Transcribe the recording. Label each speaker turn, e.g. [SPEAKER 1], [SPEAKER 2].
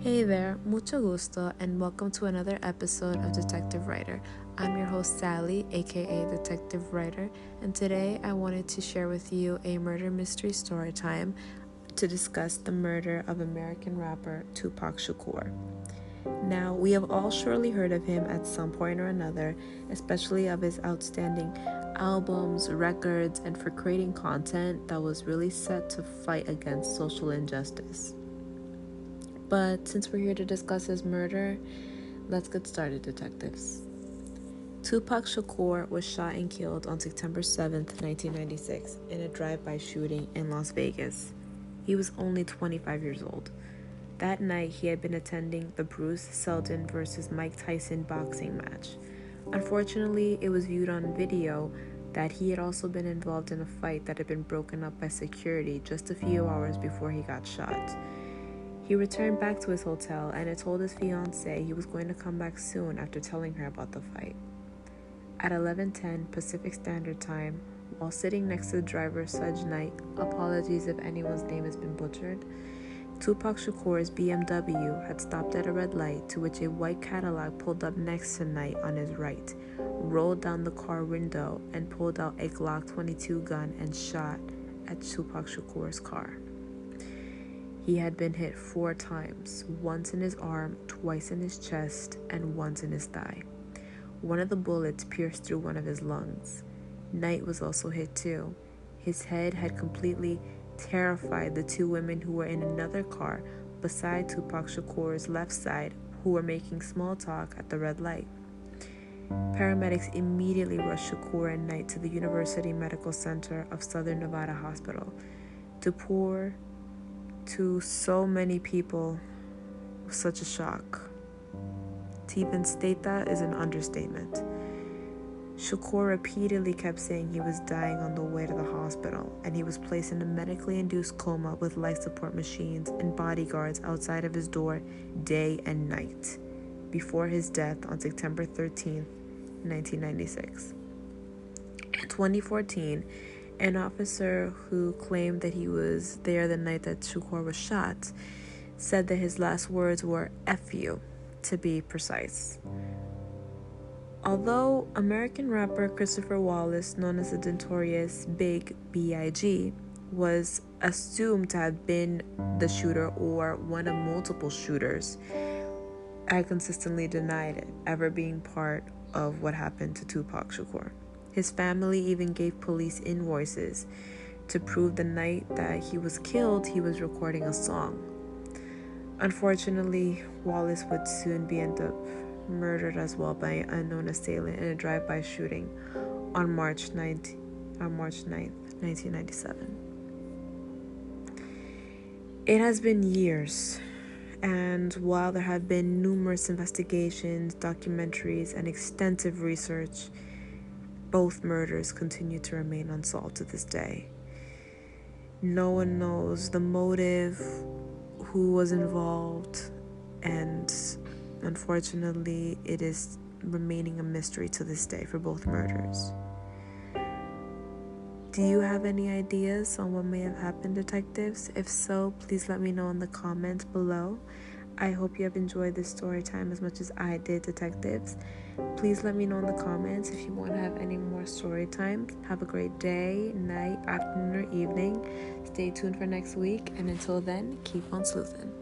[SPEAKER 1] Hey there, mucho gusto, and welcome to another episode of Detective Writer. I'm your host, Sally, aka Detective Writer, and today I wanted to share with you a murder mystery story time to discuss the murder of American rapper Tupac Shakur. Now, we have all surely heard of him at some point or another, especially of his outstanding albums, records, and for creating content that was really set to fight against social injustice. But since we're here to discuss his murder, let's get started, detectives. Tupac Shakur was shot and killed on September 7, 1996, in a drive by shooting in Las Vegas. He was only 25 years old. That night, he had been attending the Bruce Seldon versus Mike Tyson boxing match. Unfortunately, it was viewed on video that he had also been involved in a fight that had been broken up by security just a few hours before he got shot. He returned back to his hotel and had told his fiancee he was going to come back soon after telling her about the fight. At 11:10 Pacific Standard Time, while sitting next to the driver Suge Knight, apologies if anyone's name has been butchered, Tupac Shakur's BMW had stopped at a red light to which a white Cadillac pulled up next to Knight on his right, rolled down the car window, and pulled out a Glock 22 gun and shot at Tupac Shakur's car. He had been hit four times once in his arm, twice in his chest, and once in his thigh. One of the bullets pierced through one of his lungs. Knight was also hit too. His head had completely terrified the two women who were in another car beside Tupac Shakur's left side who were making small talk at the red light. Paramedics immediately rushed Shakur and Knight to the University Medical Center of Southern Nevada Hospital to pour to so many people such a shock. To even state that is an understatement. Shakur repeatedly kept saying he was dying on the way to the hospital, and he was placed in a medically induced coma with life support machines and bodyguards outside of his door day and night before his death on September 13, 1996. In 2014, an officer who claimed that he was there the night that Shakur was shot said that his last words were F you to be precise. Although American rapper Christopher Wallace, known as the notorious Big B.I.G., was assumed to have been the shooter or one of multiple shooters, I consistently denied it ever being part of what happened to Tupac Shakur. His family even gave police invoices to prove the night that he was killed, he was recording a song. Unfortunately, Wallace would soon be end up murdered as well by an unknown assailant in a drive-by shooting on March 9th, on March 9th, 1997. It has been years, and while there have been numerous investigations, documentaries, and extensive research, both murders continue to remain unsolved to this day. No one knows the motive, who was involved, and unfortunately, it is remaining a mystery to this day for both murders. Do you have any ideas on what may have happened, detectives? If so, please let me know in the comments below. I hope you have enjoyed this story time as much as I did, detectives. Please let me know in the comments if you want to have any more story times. Have a great day, night, afternoon, or evening. Stay tuned for next week, and until then, keep on sleuthing.